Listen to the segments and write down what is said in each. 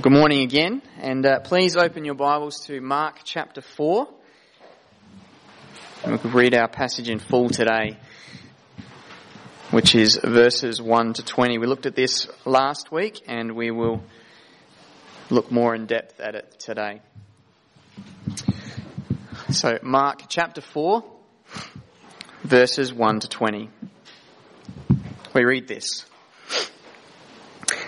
Good morning again, and uh, please open your Bibles to Mark chapter 4. And we could read our passage in full today, which is verses 1 to 20. We looked at this last week, and we will look more in depth at it today. So, Mark chapter 4, verses 1 to 20. We read this.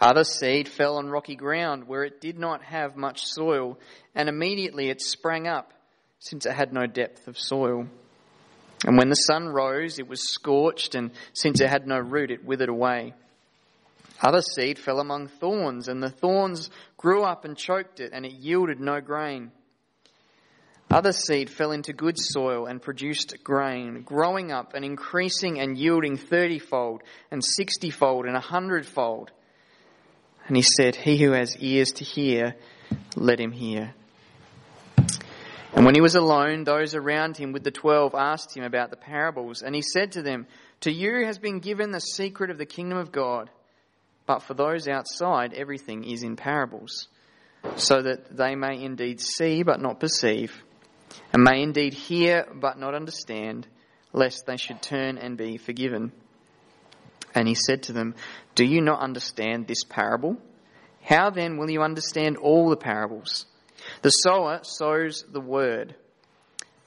Other seed fell on rocky ground where it did not have much soil, and immediately it sprang up, since it had no depth of soil. And when the sun rose, it was scorched, and since it had no root, it withered away. Other seed fell among thorns, and the thorns grew up and choked it, and it yielded no grain. Other seed fell into good soil and produced grain, growing up and increasing and yielding thirtyfold, and sixtyfold, and a hundredfold. And he said, He who has ears to hear, let him hear. And when he was alone, those around him with the twelve asked him about the parables. And he said to them, To you has been given the secret of the kingdom of God, but for those outside, everything is in parables, so that they may indeed see but not perceive, and may indeed hear but not understand, lest they should turn and be forgiven. And he said to them, Do you not understand this parable? How then will you understand all the parables? The sower sows the word.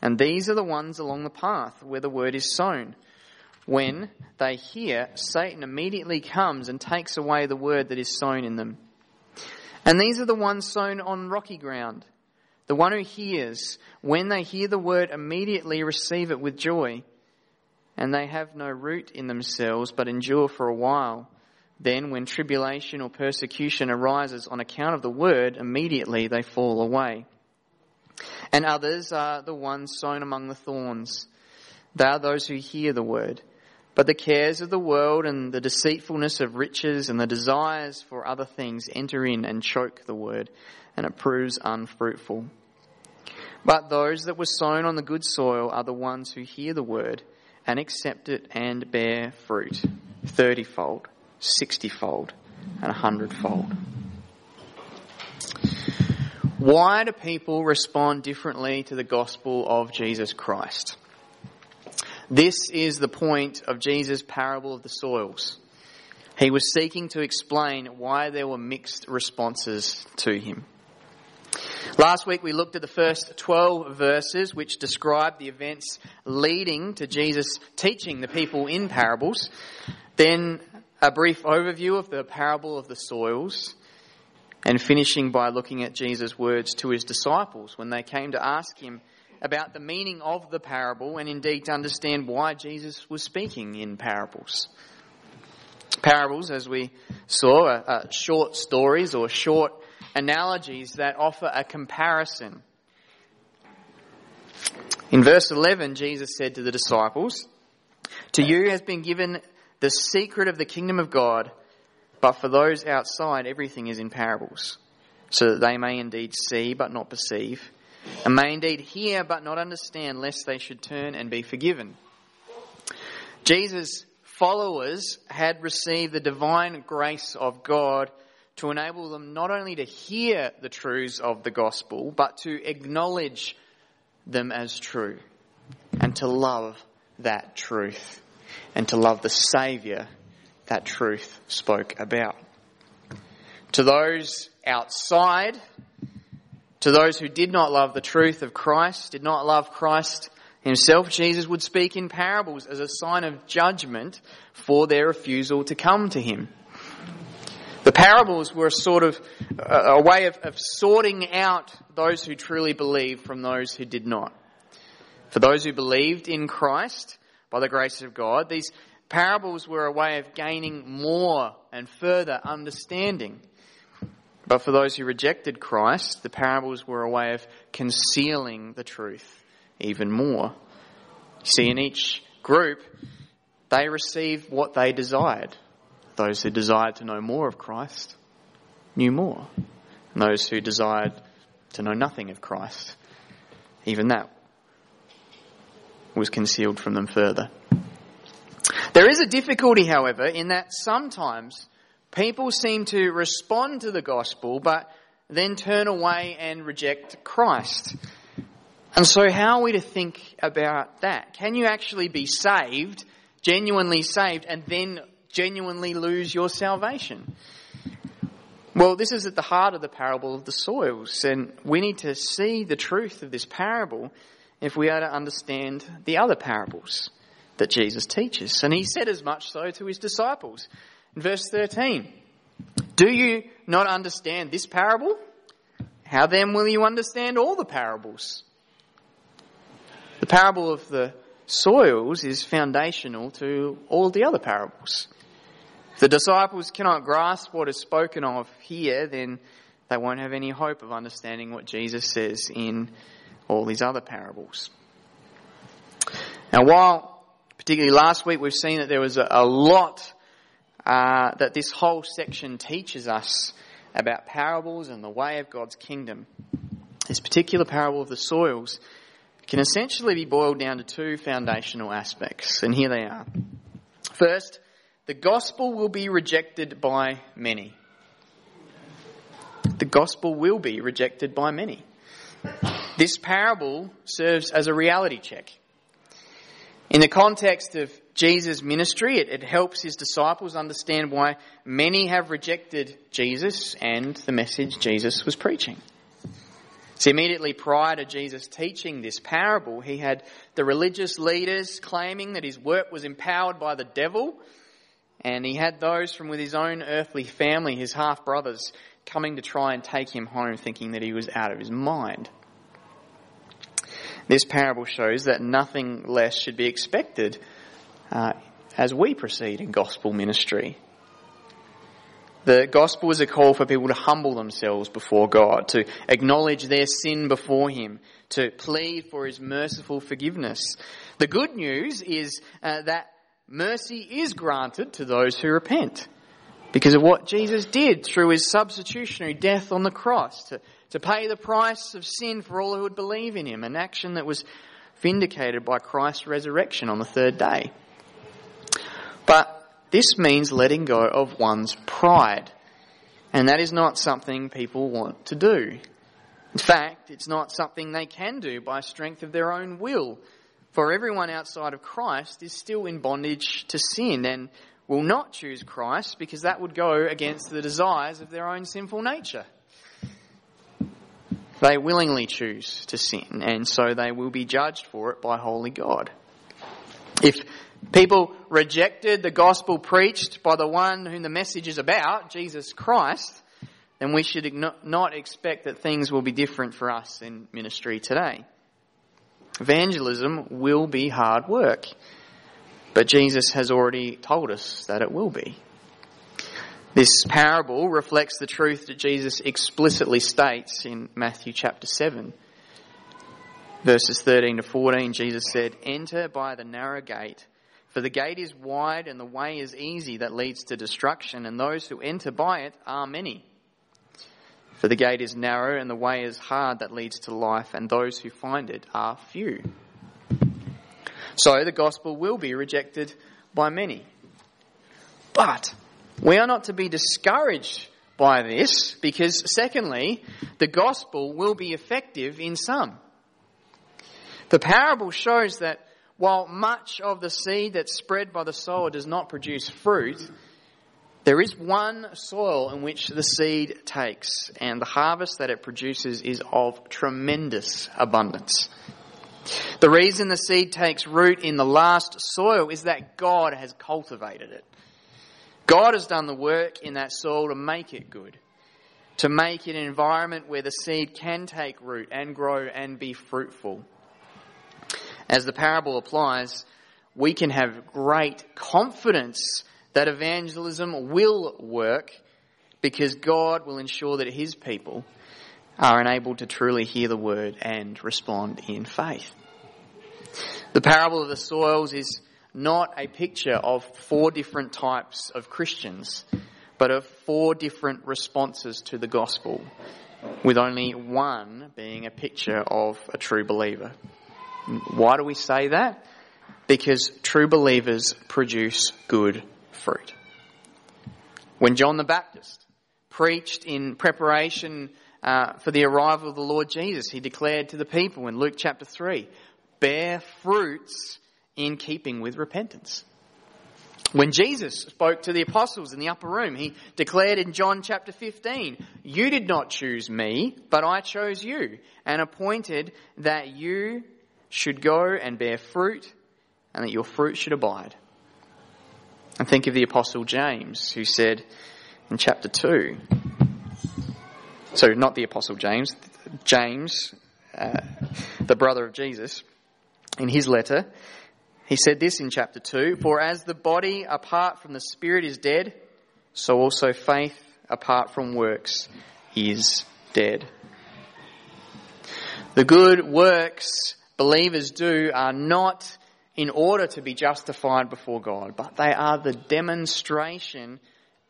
And these are the ones along the path where the word is sown. When they hear, Satan immediately comes and takes away the word that is sown in them. And these are the ones sown on rocky ground. The one who hears, when they hear the word, immediately receive it with joy and they have no root in themselves, but endure for a while. Then, when tribulation or persecution arises on account of the word, immediately they fall away. And others are the ones sown among the thorns. They are those who hear the word. But the cares of the world and the deceitfulness of riches and the desires for other things enter in and choke the word, and it proves unfruitful. But those that were sown on the good soil are the ones who hear the word and accept it and bear fruit thirtyfold, sixtyfold, and a hundredfold. Why do people respond differently to the gospel of Jesus Christ? This is the point of Jesus' parable of the soils. He was seeking to explain why there were mixed responses to him. Last week we looked at the first 12 verses which describe the events leading to Jesus teaching the people in parables. Then a brief overview of the parable of the soils and finishing by looking at Jesus' words to his disciples when they came to ask him about the meaning of the parable and indeed to understand why Jesus was speaking in parables. Parables, as we saw, are, short stories or short analogies that offer a comparison. In verse 11, Jesus said to the disciples, To you has been given the secret of the kingdom of God, but for those outside, everything is in parables, so that they may indeed see but not perceive, and may indeed hear but not understand, lest they should turn and be forgiven. Jesus' followers had received the divine grace of God to enable them not only to hear the truths of the gospel, but to acknowledge them as true and to love that truth and to love the Saviour that truth spoke about. To those outside, to those who did not love the truth of Christ, did not love Christ himself, Jesus would speak in parables as a sign of judgment for their refusal to come to him. The parables were a sort of a way of, of sorting out those who truly believed from those who did not. For those who believed in Christ by the grace of God, these parables were a way of gaining more and further understanding. But for those who rejected Christ, the parables were a way of concealing the truth even more. See, in each group, they received what they desired. Those who desired to know more of Christ knew more. And those who desired to know nothing of Christ, even that was concealed from them further. There is a difficulty, however, in that sometimes people seem to respond to the gospel but then turn away and reject Christ. And so, how are we to think about that? Can you actually be saved, genuinely saved, and then genuinely lose your salvation? Well, this is at the heart of the parable of the soils, and we need to see the truth of this parable if we are to understand the other parables that Jesus teaches. And he said as much so to his disciples. In verse 13, Do you not understand this parable? How then will you understand all the parables? The parable of the soils is foundational to all the other parables. The disciples cannot grasp what is spoken of here, then they won't have any hope of understanding what Jesus says in all these other parables. Now, while particularly last week we've seen that there was a, a lot uh, that this whole section teaches us about parables and the way of God's kingdom, this particular parable of the soils can essentially be boiled down to two foundational aspects, and here they are. First, the gospel will be rejected by many. The gospel will be rejected by many. This parable serves as a reality check. In the context of Jesus' ministry, it, it, helps his disciples understand why many have rejected Jesus and the message Jesus was preaching. See, immediately prior to Jesus teaching this parable, he had the religious leaders claiming that his work was empowered by the devil, and he had those from with his own earthly family, his half brothers, coming to try and take him home, thinking that he was out of his mind. This parable shows that nothing less should be expected uh, as we proceed in gospel ministry. The gospel is a call for people to humble themselves before God, to acknowledge their sin before Him, to plead for His merciful forgiveness. The good news is uh, that mercy is granted to those who repent because of what Jesus did through His substitutionary death on the cross to to pay the price of sin for all who would believe in him, an action that was vindicated by Christ's resurrection on the third day. But this means letting go of one's pride, and that is not something people want to do. In fact, it's not something they can do by strength of their own will, for everyone outside of Christ is still in bondage to sin and will not choose Christ because that would go against the desires of their own sinful nature. They willingly choose to sin, and so they will be judged for it by holy God. If people rejected the gospel preached by the one whom the message is about, Jesus Christ, then we should not expect that things will be different for us in ministry today. Evangelism will be hard work, but Jesus has already told us that it will be. This parable reflects the truth that Jesus explicitly states in Matthew chapter 7. Verses 13 to 14, Jesus said, Enter by the narrow gate, for the gate is wide and the way is easy that leads to destruction, and those who enter by it are many. For the gate is narrow and the way is hard that leads to life, and those who find it are few. So the gospel will be rejected by many. But we are not to be discouraged by this because, secondly, the gospel will be effective in some. The parable shows that while much of the seed that's spread by the sower does not produce fruit, there is one soil in which the seed takes, and the harvest that it produces is of tremendous abundance. The reason the seed takes root in the last soil is that God has cultivated it. God has done the work in that soil to make it good, to make it an environment where the seed can take root and grow and be fruitful. As the parable applies, we can have great confidence that evangelism will work because God will ensure that his people are enabled to truly hear the word and respond in faith. The parable of the soils is not a picture of four different types of Christians, but of four different responses to the gospel, with only one being a picture of a true believer. Why do we say that? Because true believers produce good fruit. When John the Baptist preached in preparation uh, for the arrival of the Lord Jesus, he declared to the people in Luke chapter 3 bear fruits in keeping with repentance. When Jesus spoke to the apostles in the upper room, he declared in John chapter 15, You did not choose me, but I chose you, and appointed that you should go and bear fruit, and that your fruit should abide. And think of the apostle James, who said in chapter 2, so not the apostle James, James, uh, the brother of Jesus, in his letter, he said this in chapter 2 For as the body apart from the spirit is dead, so also faith apart from works is dead. The good works believers do are not in order to be justified before God, but they are the demonstration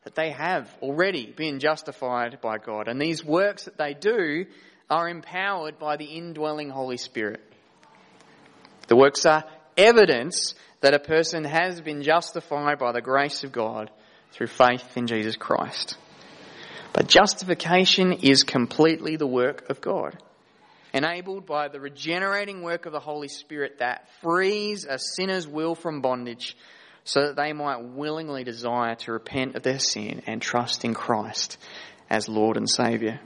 that they have already been justified by God. And these works that they do are empowered by the indwelling Holy Spirit. The works are evidence that a person has been justified by the grace of God through faith in Jesus Christ. But justification is completely the work of God, enabled by the regenerating work of the Holy Spirit that frees a sinner's will from bondage so that they might willingly desire to repent of their sin and trust in Christ as Lord and Saviour.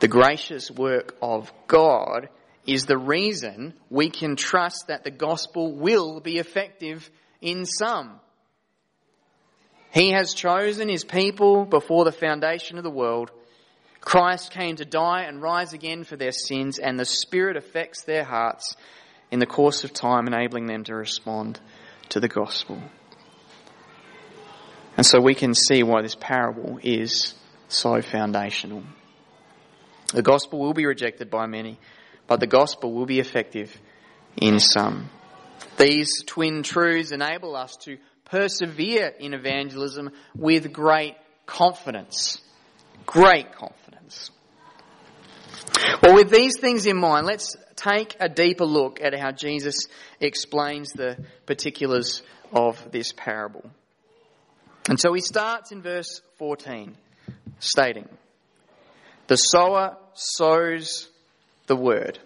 The gracious work of God is the reason we can trust that the gospel will be effective in some. He has chosen his people before the foundation of the world. Christ came to die and rise again for their sins, and the Spirit affects their hearts in the course of time, enabling them to respond to the gospel. And so we can see why this parable is so foundational. The gospel will be rejected by many, but the gospel will be effective in some. These twin truths enable us to persevere in evangelism with great confidence. Great confidence. Well, with these things in mind, let's take a deeper look at how Jesus explains the particulars of this parable. And so he starts in verse 14, stating, The sower sows the word.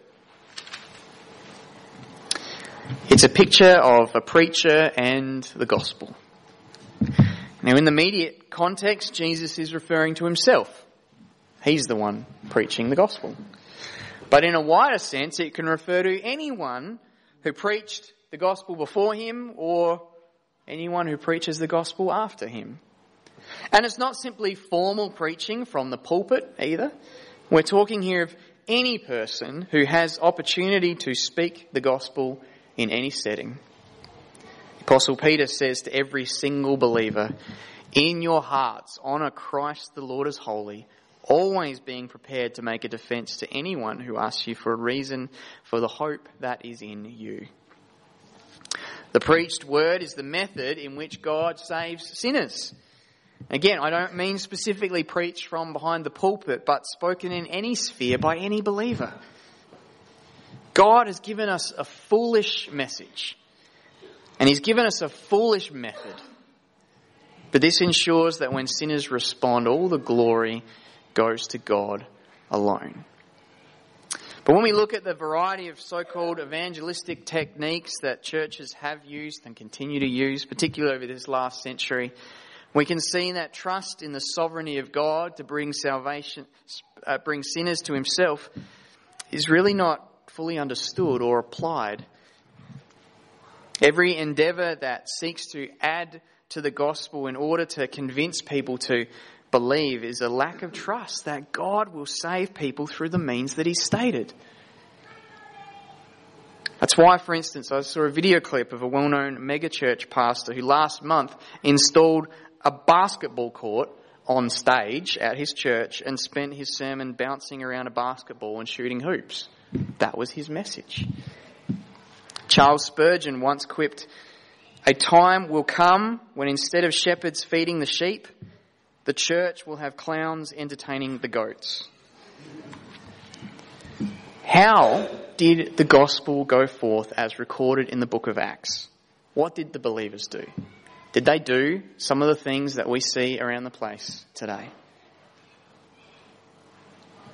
It's a picture of a preacher and the gospel. Now, in the immediate context, Jesus is referring to himself. He's the one preaching the gospel. But in a wider sense, it can refer to anyone who preached the gospel before him or anyone who preaches the gospel after him. And it's not simply formal preaching from the pulpit either. We're talking here of any person who has opportunity to speak the gospel in any setting. Apostle Peter says to every single believer, in your hearts honour Christ the Lord as holy, always being prepared to make a defense to anyone who asks you for a reason for the hope that is in you. The preached word is the method in which God saves sinners. Again, I don't mean specifically preached from behind the pulpit, but spoken in any sphere by any believer. God has given us a foolish message, and He's given us a foolish method. But this ensures that when sinners respond, all the glory goes to God alone. But when we look at the variety of so called evangelistic techniques that churches have used and continue to use, particularly over this last century, we can see that trust in the sovereignty of God to bring salvation, uh, bring sinners to Himself, is really not fully understood or applied. Every endeavour that seeks to add to the gospel in order to convince people to believe is a lack of trust that God will save people through the means that He stated. That's why, for instance, I saw a video clip of a well known megachurch pastor who last month installed a basketball court on stage at his church and spent his sermon bouncing around a basketball and shooting hoops. That was his message. Charles Spurgeon once quipped, A time will come when instead of shepherds feeding the sheep, the church will have clowns entertaining the goats. How did the gospel go forth as recorded in the book of Acts? What did the believers do? Did they do some of the things that we see around the place today?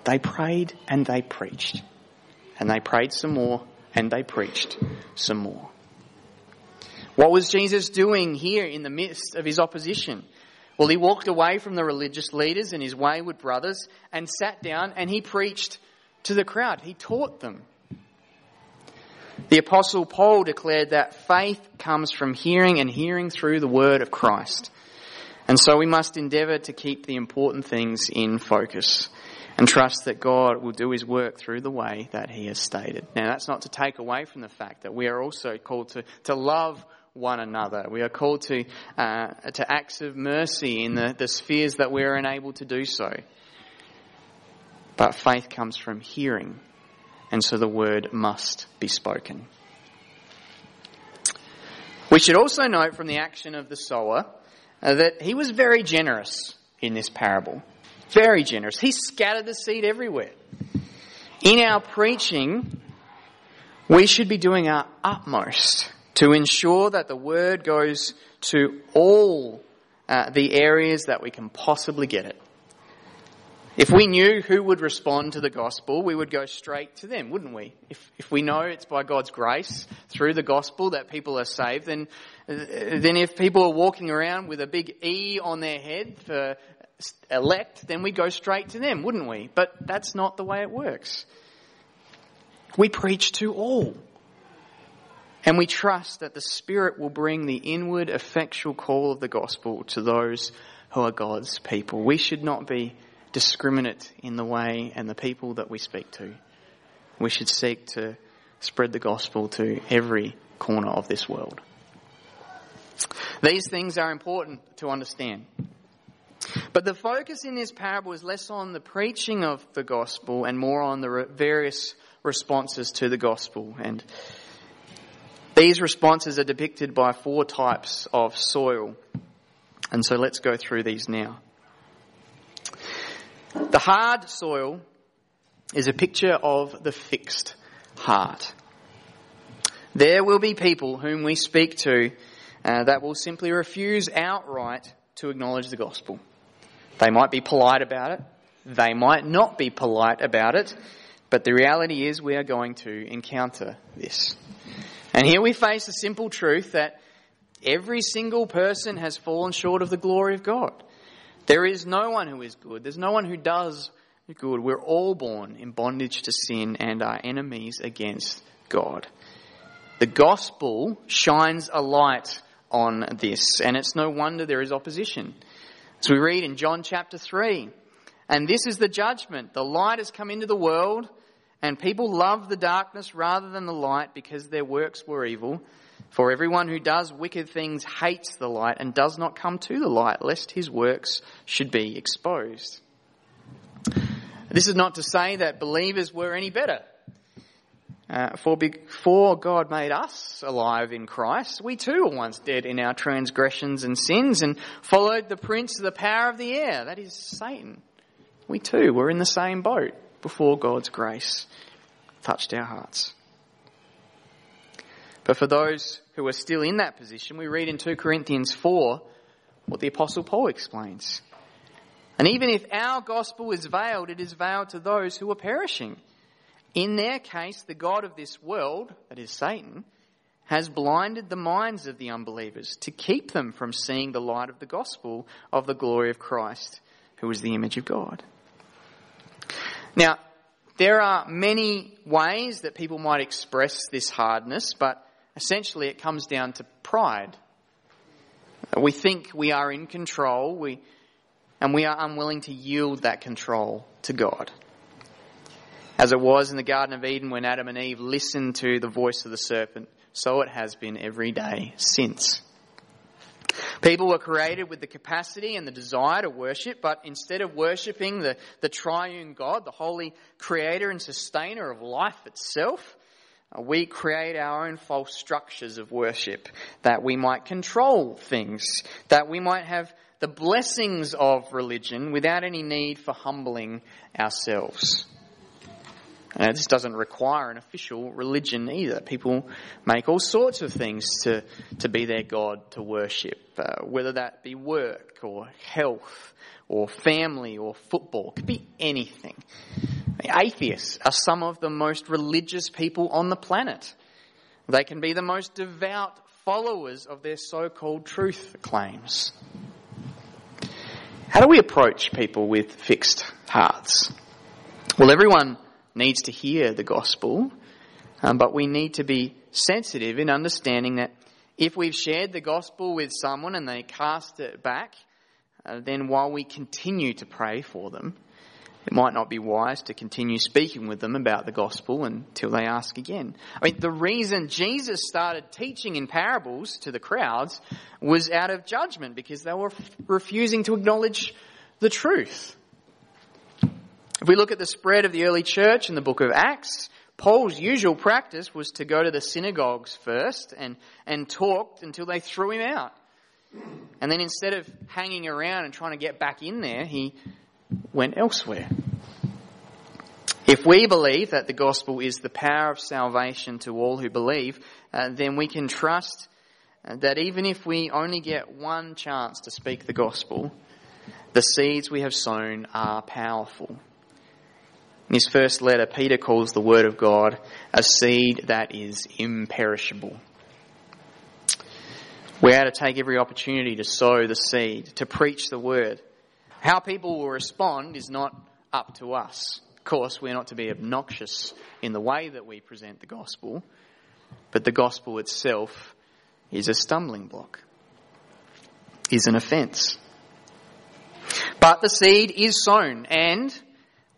They prayed and they preached. And they prayed some more and they preached some more. What was Jesus doing here in the midst of his opposition? Well, he walked away from the religious leaders and his wayward brothers and sat down and he preached to the crowd. He taught them. The apostle Paul declared that faith comes from hearing and hearing through the word of Christ. And so we must endeavour to keep the important things in focus and trust that God will do his work through the way that he has stated. Now that's not to take away from the fact that we are also called to, to love one another. We are called to, uh, to acts of mercy in the, the spheres that we are unable to do so. But faith comes from hearing and so the word must be spoken. We should also note from the action of the sower uh, that he was very generous in this parable. Very generous. He scattered the seed everywhere. In our preaching, we should be doing our utmost to ensure that the word goes to all uh, the areas that we can possibly get it. If we knew who would respond to the gospel, we would go straight to them, wouldn't we? If, if we know it's by God's grace through the gospel that people are saved, then, then if people are walking around with a big E on their head for elect, then we go straight to them, wouldn't we? But that's not the way it works. We preach to all. And we trust that the Spirit will bring the inward effectual call of the gospel to those who are God's people. We should not be discriminate in the way and the people that we speak to. We should seek to spread the gospel to every corner of this world. These things are important to understand. But the focus in this parable is less on the preaching of the gospel and more on the various responses to the gospel. And these responses are depicted by four types of soil. And so let's go through these now. The hard soil is a picture of the fixed heart. There will be people whom we speak to uh, that will simply refuse outright to acknowledge the gospel. They might be polite about it, they might not be polite about it, but the reality is we are going to encounter this. And here we face a simple truth that every single person has fallen short of the glory of God. There is no one who is good. There's no one who does good. We're all born in bondage to sin and are enemies against God. The gospel shines a light on this, and it's no wonder there is opposition. As we read in John chapter 3, and this is the judgment. The light has come into the world, and people love the darkness rather than the light because their works were evil. For everyone who does wicked things hates the light and does not come to the light, lest his works should be exposed. This is not to say that believers were any better. Uh, for before God made us alive in Christ, we too were once dead in our transgressions and sins and followed the prince of the power of the air, that is Satan. We too were in the same boat before God's grace touched our hearts. But for those who are still in that position, we read in 2 Corinthians 4 what the Apostle Paul explains. And even if our gospel is veiled, it is veiled to those who are perishing. In their case, the God of this world, that is Satan, has blinded the minds of the unbelievers to keep them from seeing the light of the gospel of the glory of Christ, who is the image of God. Now, there are many ways that people might express this hardness, but Essentially, it comes down to pride. We think we are in control, we, and we are unwilling to yield that control to God. As it was in the Garden of Eden when Adam and Eve listened to the voice of the serpent, so it has been every day since. People were created with the capacity and the desire to worship, but instead of worshipping the, the triune God, the holy creator and sustainer of life itself, uh, we create our own false structures of worship that we might control things, that we might have the blessings of religion without any need for humbling ourselves. And this doesn't require an official religion either. People make all sorts of things to, to be their God to worship, uh, whether that be work or health or family or football. It could be anything. Atheists are some of the most religious people on the planet. They can be the most devout followers of their so-called truth claims. How do we approach people with fixed hearts? Well, everyone needs to hear the gospel, um, but we need to be sensitive in understanding that if we've shared the gospel with someone and they cast it back, uh, then while we continue to pray for them, it might not be wise to continue speaking with them about the gospel until they ask again. I mean, the reason Jesus started teaching in parables to the crowds was out of judgment because they were refusing to acknowledge the truth. If we look at the spread of the early church in the book of Acts, Paul's usual practice was to go to the synagogues first and, and talk until they threw him out. And then instead of hanging around and trying to get back in there, he went elsewhere. If we believe that the gospel is the power of salvation to all who believe, uh, then we can trust that even if we only get one chance to speak the gospel, the seeds we have sown are powerful. In his first letter, Peter calls the word of God a seed that is imperishable. We are to take every opportunity to sow the seed, to preach the word, how people will respond is not up to us. Of course, we're not to be obnoxious in the way that we present the gospel, but the gospel itself is a stumbling block, is an offence. But the seed is sown, and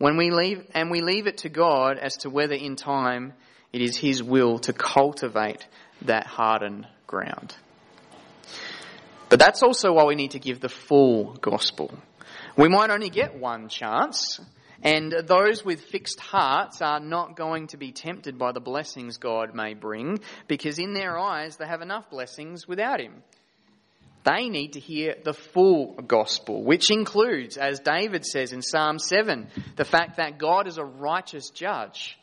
when we leave, and we leave it to God as to whether in time it is His will to cultivate that hardened ground. But that's also why we need to give the full gospel. We might only get one chance, and those with fixed hearts are not going to be tempted by the blessings God may bring, because in their eyes they have enough blessings without Him. They need to hear the full gospel, which includes, as David says in Psalm 7, the fact that God is a righteous judge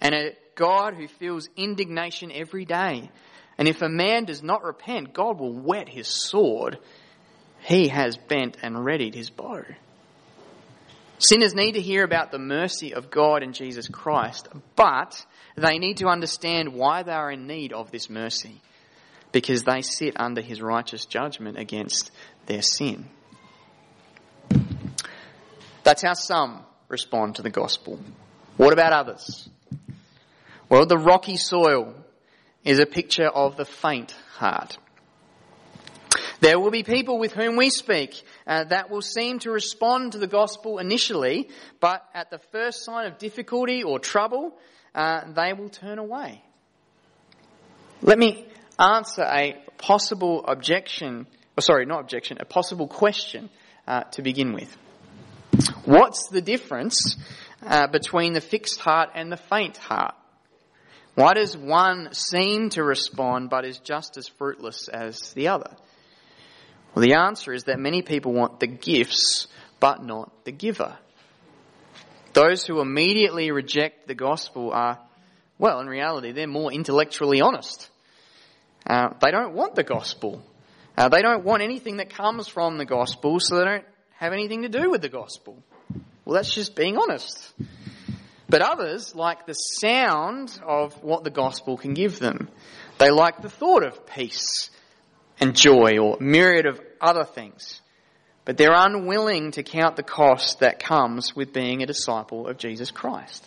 and a God who feels indignation every day. And if a man does not repent, God will whet his sword he has bent and readied his bow. Sinners need to hear about the mercy of God in Jesus Christ, but they need to understand why they are in need of this mercy, because they sit under his righteous judgment against their sin. That's how some respond to the gospel. What about others? Well, the rocky soil is a picture of the faint heart. There will be people with whom we speak uh, that will seem to respond to the gospel initially, but at the first sign of difficulty or trouble, uh, they will turn away. Let me answer a possible objection, or sorry, not objection, a possible question uh, to begin with. What's the difference uh, between the fixed heart and the faint heart? Why does one seem to respond but is just as fruitless as the other? Well, the answer is that many people want the gifts, but not the giver. Those who immediately reject the gospel are, well, in reality, they're more intellectually honest. Uh, they don't want the gospel. Uh, they don't want anything that comes from the gospel, so they don't have anything to do with the gospel. Well, that's just being honest. But others like the sound of what the gospel can give them. They like the thought of peace and joy or myriad of other things. But they're unwilling to count the cost that comes with being a disciple of Jesus Christ.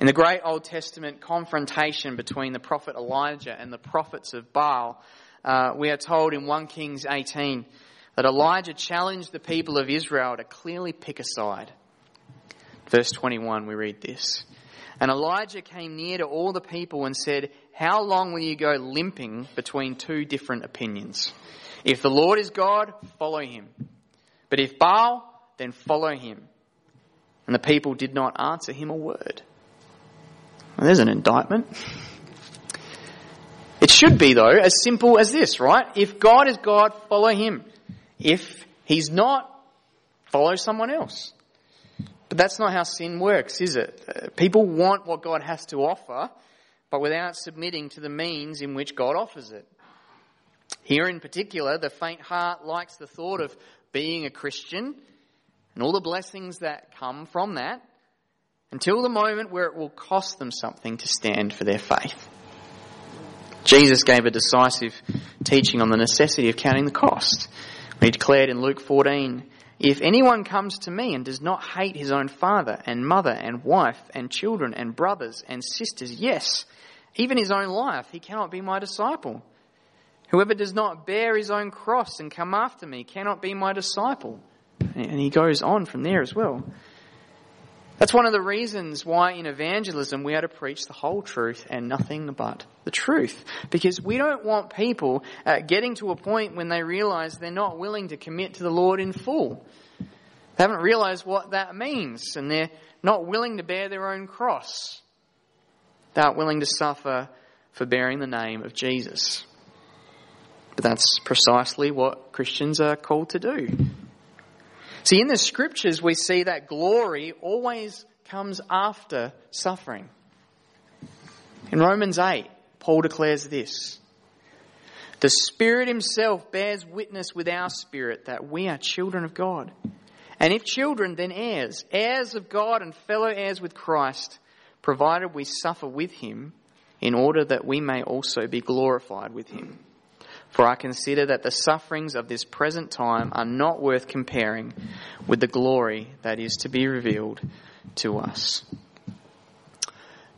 In the great Old Testament confrontation between the prophet Elijah and the prophets of Baal, uh, we are told in 1 Kings 18 that Elijah challenged the people of Israel to clearly pick a side. Verse 21, we read this. And Elijah came near to all the people and said, How long will you go limping between two different opinions? If the Lord is God, follow him. But if Baal, then follow him. And the people did not answer him a word. Well, there's an indictment. It should be, though, as simple as this, right? If God is God, follow him. If he's not, follow someone else. But that's not how sin works, is it? Uh, people want what God has to offer, but without submitting to the means in which God offers it. Here in particular, the faint heart likes the thought of being a Christian and all the blessings that come from that until the moment where it will cost them something to stand for their faith. Jesus gave a decisive teaching on the necessity of counting the cost. He declared in Luke 14, If anyone comes to me and does not hate his own father and mother and wife and children and brothers and sisters, yes, even his own life, he cannot be my disciple. Whoever does not bear his own cross and come after me cannot be my disciple. And he goes on from there as well. That's one of the reasons why in evangelism we are to preach the whole truth and nothing but the truth. Because we don't want people uh, getting to a point when they realize they're not willing to commit to the Lord in full. They haven't realized what that means and they're not willing to bear their own cross. They aren't willing to suffer for bearing the name of Jesus. But that's precisely what Christians are called to do. See, in the scriptures, we see that glory always comes after suffering. In Romans 8, Paul declares this The Spirit Himself bears witness with our spirit that we are children of God. And if children, then heirs, heirs of God and fellow heirs with Christ, provided we suffer with Him, in order that we may also be glorified with Him. For I consider that the sufferings of this present time are not worth comparing with the glory that is to be revealed to us.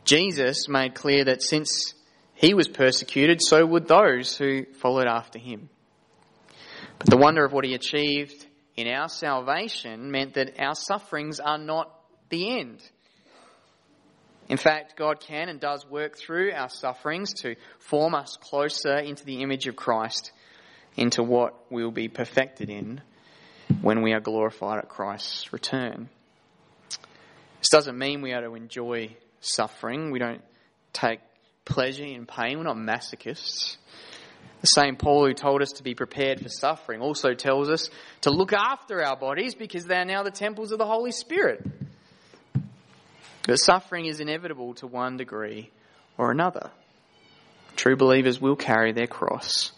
Jesus made clear that since he was persecuted, so would those who followed after him. But the wonder of what he achieved in our salvation meant that our sufferings are not the end. In fact, God can and does work through our sufferings to form us closer into the image of Christ, into what we'll be perfected in when we are glorified at Christ's return. This doesn't mean we are to enjoy suffering. We don't take pleasure in pain. We're not masochists. The same Paul who told us to be prepared for suffering also tells us to look after our bodies because they are now the temples of the Holy Spirit. But suffering is inevitable to one degree or another. True believers will carry their cross,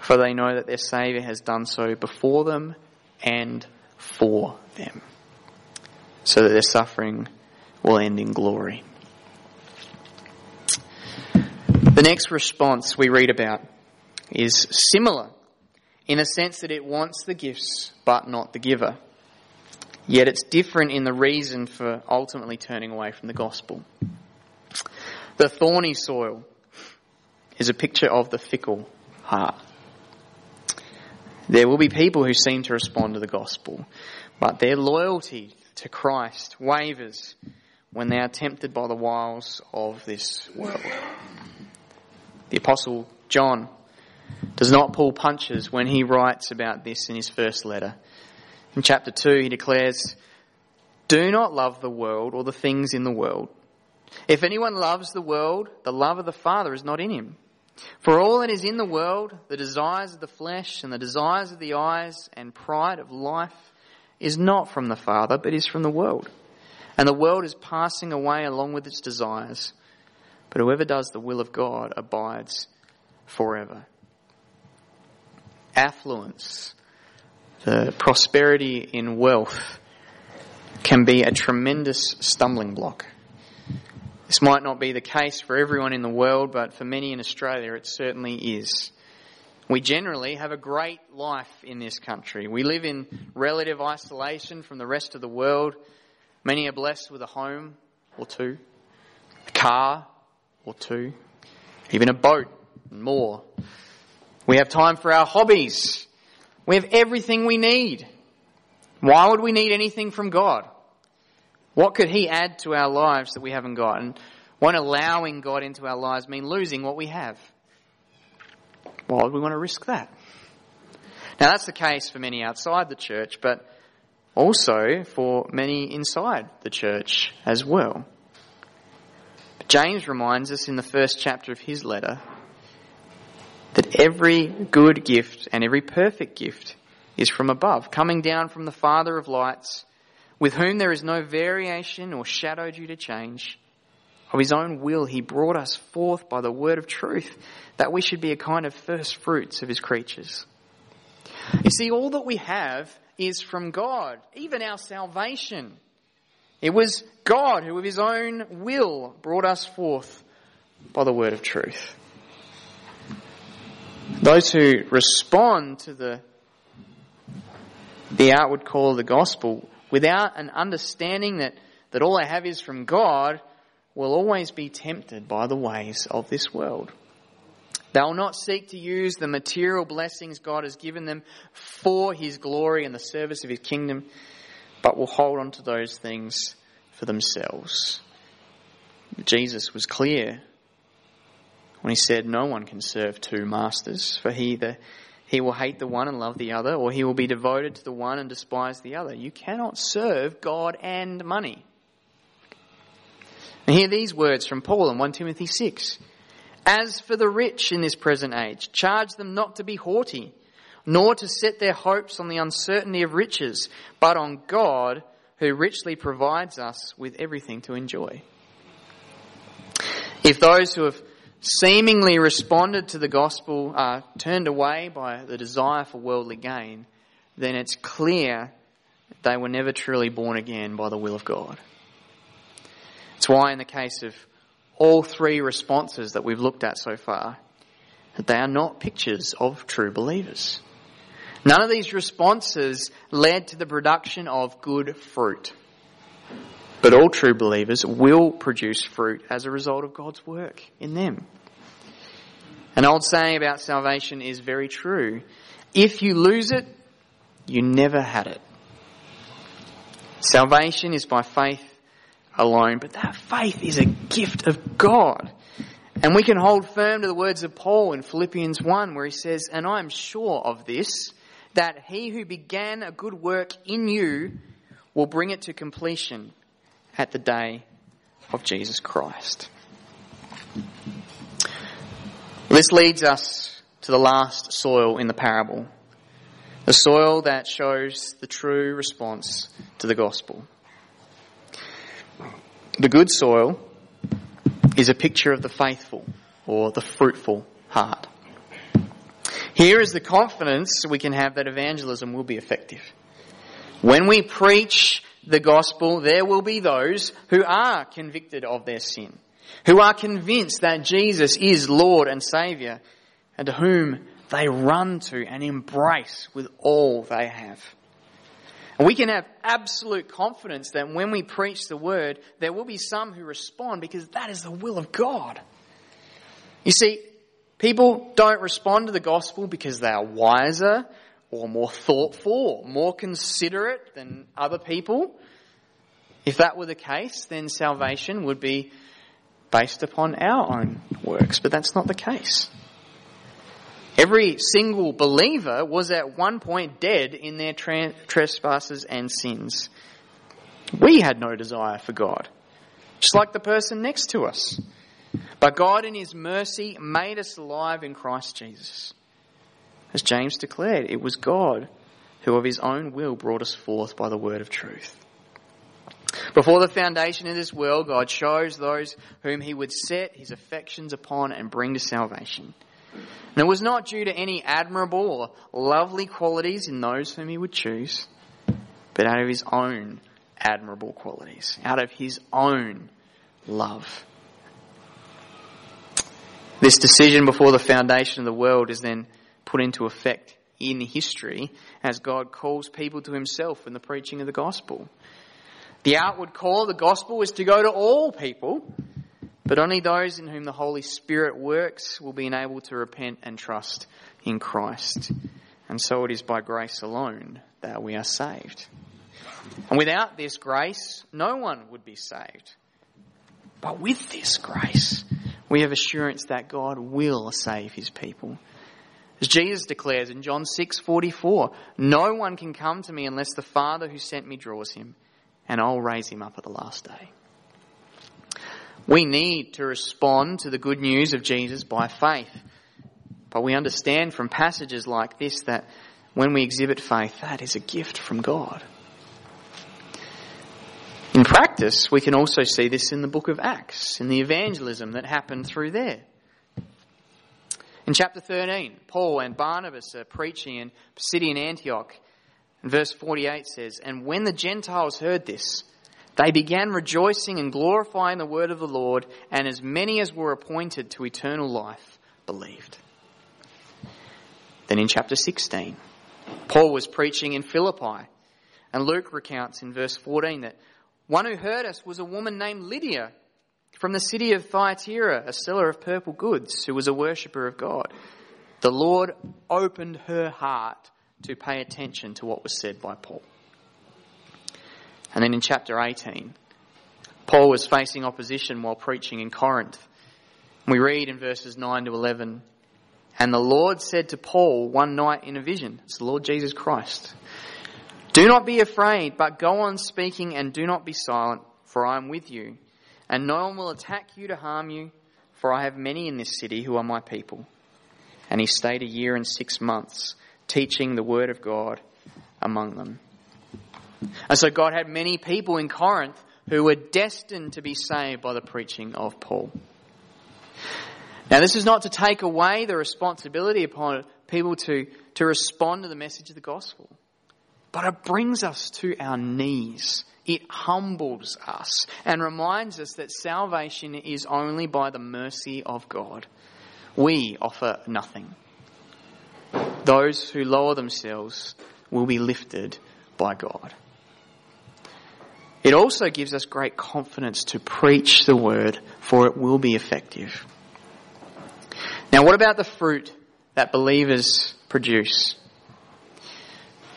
for they know that their Saviour has done so before them and for them, so that their suffering will end in glory. The next response we read about is similar in a sense that it wants the gifts but not the giver. Yet it's different in the reason for ultimately turning away from the gospel. The thorny soil is a picture of the fickle heart. There will be people who seem to respond to the gospel, but their loyalty to Christ wavers when they are tempted by the wiles of this world. The Apostle John does not pull punches when he writes about this in his first letter. In chapter 2, he declares, Do not love the world or the things in the world. If anyone loves the world, the love of the Father is not in him. For all that is in the world, the desires of the flesh and the desires of the eyes and pride of life, is not from the Father, but is from the world. And the world is passing away along with its desires. But whoever does the will of God abides forever. Affluence the prosperity in wealth can be a tremendous stumbling block. This might not be the case for everyone in the world, but for many in Australia it certainly is. We generally have a great life in this country. We live in relative isolation from the rest of the world. Many are blessed with a home or two, a car or two, even a boat and more. We have time for our hobbies we have everything we need. Why would we need anything from God? What could He add to our lives that we haven't got? And won't allowing God into our lives mean losing what we have? Why would we want to risk that? Now, that's the case for many outside the church, but also for many inside the church as well. James reminds us in the first chapter of his letter that every good gift and every perfect gift is from above, coming down from the Father of lights, with whom there is no variation or shadow due to change. Of his own will, he brought us forth by the word of truth, that we should be a kind of first fruits of his creatures. You see, all that we have is from God, even our salvation. It was God who, of his own will, brought us forth by the word of truth. Those who respond to the, the outward call of the gospel without an understanding that, that all they have is from God will always be tempted by the ways of this world. They will not seek to use the material blessings God has given them for His glory and the service of His kingdom, but will hold on to those things for themselves. Jesus was clear when he said, No one can serve two masters, for he either he will hate the one and love the other, or he will be devoted to the one and despise the other. You cannot serve God and money. And hear these words from Paul in 1 Timothy 6. As for the rich in this present age, charge them not to be haughty, nor to set their hopes on the uncertainty of riches, but on God, who richly provides us with everything to enjoy. If those who have seemingly responded to the gospel are turned away by the desire for worldly gain, then it's clear they were never truly born again by the will of God. It's why, in the case of all three responses that we've looked at so far, that they are not pictures of true believers. None of these responses led to the production of good fruit. But all true believers will produce fruit as a result of God's work in them. An old saying about salvation is very true. If you lose it, you never had it. Salvation is by faith alone, but that faith is a gift of God. And we can hold firm to the words of Paul in Philippians 1 where he says, And I am sure of this, that he who began a good work in you will bring it to completion at the day of Jesus Christ. This leads us to the last soil in the parable. The soil that shows the true response to the gospel. The good soil is a picture of the faithful or the fruitful heart. Here is the confidence we can have that evangelism will be effective. When we preach the gospel, there will be those who are convicted of their sin, who are convinced that Jesus is Lord and Saviour, and to whom they run to and embrace with all they have. And we can have absolute confidence that when we preach the word, there will be some who respond because that is the will of God. You see, people don't respond to the gospel because they are wiser or more thoughtful or more considerate than other people. If that were the case, then salvation would be based upon our own works, but that's not the case. Every single believer was at one point dead in their trespasses and sins. We had no desire for God, just like the person next to us. But God, in His mercy, made us alive in Christ Jesus. As James declared, it was God who of His own will brought us forth by the word of truth. Before the foundation of this world, God chose those whom He would set His affections upon and bring to salvation. And it was not due to any admirable or lovely qualities in those whom he would choose, but out of his own admirable qualities, out of his own love. This decision before the foundation of the world is then put into effect in history as God calls people to himself in the preaching of the gospel. The outward call of the gospel is to go to all people, but only those in whom the Holy Spirit works will be enabled to repent and trust in Christ. And so it is by grace alone that we are saved. And without this grace, no one would be saved. But with this grace, we have assurance that God will save his people. As Jesus declares in John 6:44, no one can come to me unless the Father who sent me draws him, and I'll raise him up at the last day. We need to respond to the good news of Jesus by faith. But we understand from passages like this that when we exhibit faith, that is a gift from God. In practice, we can also see this in the book of Acts, in the evangelism that happened through there. In chapter 13, Paul and Barnabas are preaching in Pisidian Antioch. And verse 48 says, And when the Gentiles heard this, they began rejoicing and glorifying the word of the Lord, and as many as were appointed to eternal life believed. Then in chapter 16, Paul was preaching in Philippi, and Luke recounts in verse 14 that one who heard us was a woman named Lydia from the city of Thyatira, a seller of purple goods, who was a worshipper of God. The Lord opened her heart to pay attention to what was said by Paul. And then in chapter 18, Paul was facing opposition while preaching in Corinth. We read in verses 9 to 11, And the Lord said to Paul one night in a vision, it's the Lord Jesus Christ, Do not be afraid, but go on speaking and do not be silent, for I am with you. And no one will attack you to harm you, for I have many in this city who are my people. And he stayed a year and six months, teaching the word of God among them. And so God had many people in Corinth who were destined to be saved by the preaching of Paul. Now, this is not to take away the responsibility upon people to, to respond to the message of the gospel, but it brings us to our knees. It humbles us and reminds us that salvation is only by the mercy of God. We offer nothing. Those who lower themselves will be lifted by God. It also gives us great confidence to preach the word, for it will be effective. Now, what about the fruit that believers produce?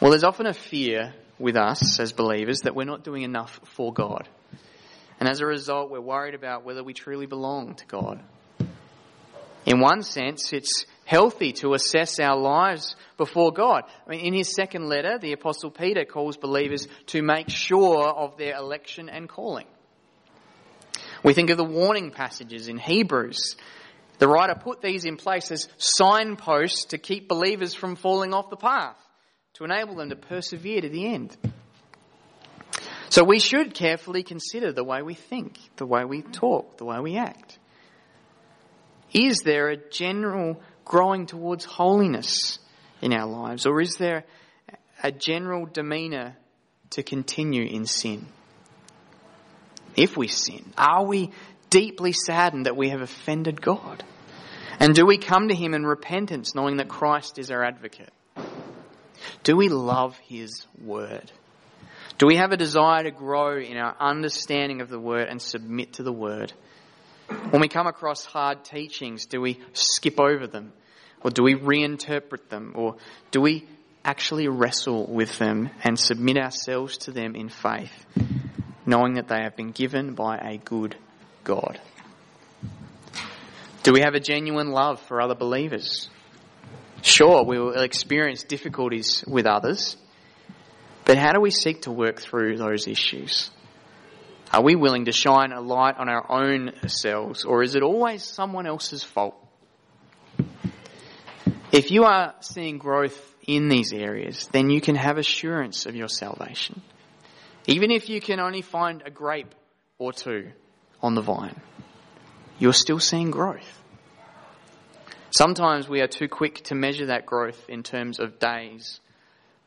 Well, there's often a fear with us as believers that we're not doing enough for God. And as a result, we're worried about whether we truly belong to God. In one sense, it's healthy to assess our lives before God. I mean, in his second letter, the Apostle Peter calls believers to make sure of their election and calling. We think of the warning passages in Hebrews. The writer put these in place as signposts to keep believers from falling off the path, to enable them to persevere to the end. So we should carefully consider the way we think, the way we talk, the way we act. Is there a general growing towards holiness in our lives? Or is there a general demeanour to continue in sin? If we sin, are we deeply saddened that we have offended God? And do we come to Him in repentance knowing that Christ is our advocate? Do we love His Word? Do we have a desire to grow in our understanding of the Word and submit to the Word? When we come across hard teachings, do we skip over them? Or do we reinterpret them? Or do we actually wrestle with them and submit ourselves to them in faith, knowing that they have been given by a good God? Do we have a genuine love for other believers? Sure, we will experience difficulties with others, but how do we seek to work through those issues? Are we willing to shine a light on our own selves, or is it always someone else's fault? If you are seeing growth in these areas, then you can have assurance of your salvation. Even if you can only find a grape or two on the vine, you're still seeing growth. Sometimes we are too quick to measure that growth in terms of days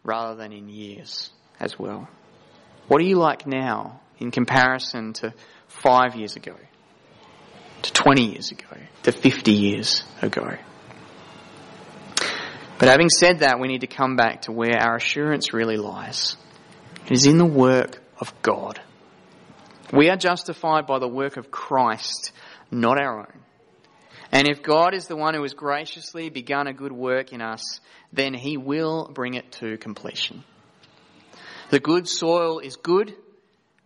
rather than in years as well. What are you like now in comparison to five years ago, to 20 years ago, to 50 years ago. But having said that, we need to come back to where our assurance really lies. It is in the work of God. We are justified by the work of Christ, not our own. And if God is the one who has graciously begun a good work in us, then he will bring it to completion. The good soil is good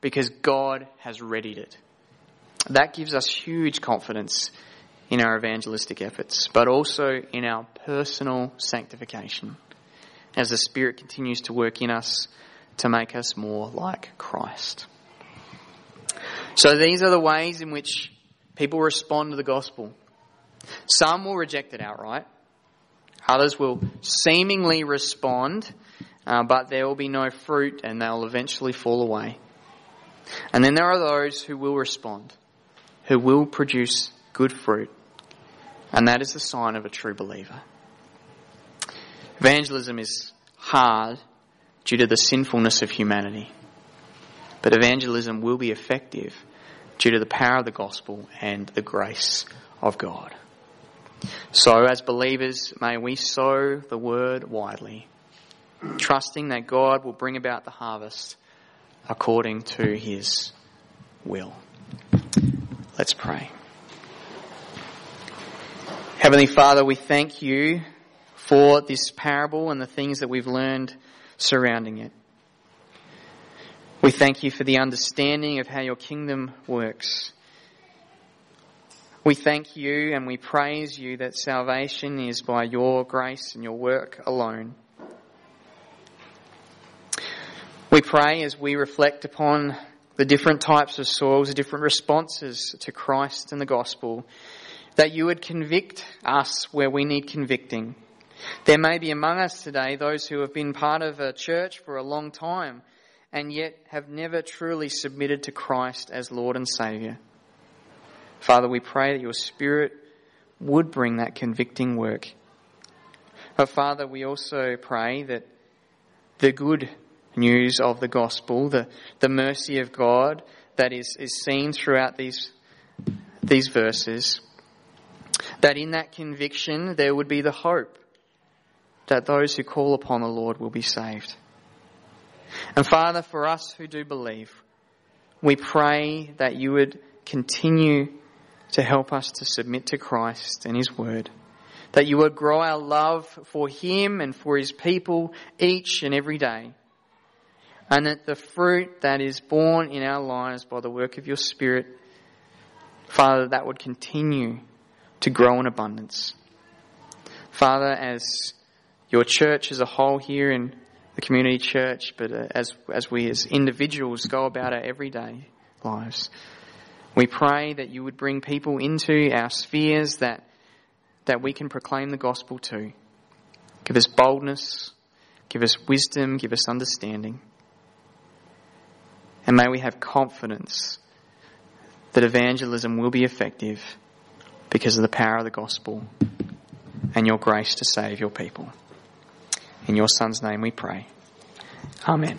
because God has readied it. That gives us huge confidence in our evangelistic efforts, but also in our personal sanctification as the Spirit continues to work in us to make us more like Christ. So these are the ways in which people respond to the gospel. Some will reject it outright. Others will seemingly respond, uh, but there will be no fruit and they'll eventually fall away. And then there are those who will respond, who will produce good fruit. And that is the sign of a true believer. Evangelism is hard due to the sinfulness of humanity. But evangelism will be effective due to the power of the gospel and the grace of God. So, as believers, may we sow the word widely, trusting that God will bring about the harvest according to his will. Let's pray. Heavenly Father, we thank you for this parable and the things that we've learned surrounding it. We thank you for the understanding of how your kingdom works. We thank you and we praise you that salvation is by your grace and your work alone. We pray as we reflect upon the different types of soils, the different responses to Christ and the gospel, that you would convict us where we need convicting. There may be among us today those who have been part of a church for a long time and yet have never truly submitted to Christ as Lord and Saviour. Father, we pray that your Spirit would bring that convicting work. But Father, we also pray that the good news of the gospel, the, the mercy of God that is, is seen throughout these, these verses, that in that conviction there would be the hope that those who call upon the Lord will be saved. And Father, for us who do believe, we pray that you would continue to help us to submit to Christ and His Word. That you would grow our love for Him and for His people each and every day. And that the fruit that is born in our lives by the work of your Spirit, Father, that would continue to grow in abundance. Father, as your church as a whole here in the community church, but as, as we as individuals go about our everyday lives, we pray that you would bring people into our spheres that, that we can proclaim the gospel to. Give us boldness, give us wisdom, give us understanding. And may we have confidence that evangelism will be effective because of the power of the gospel and your grace to save your people. In your Son's name we pray. Amen.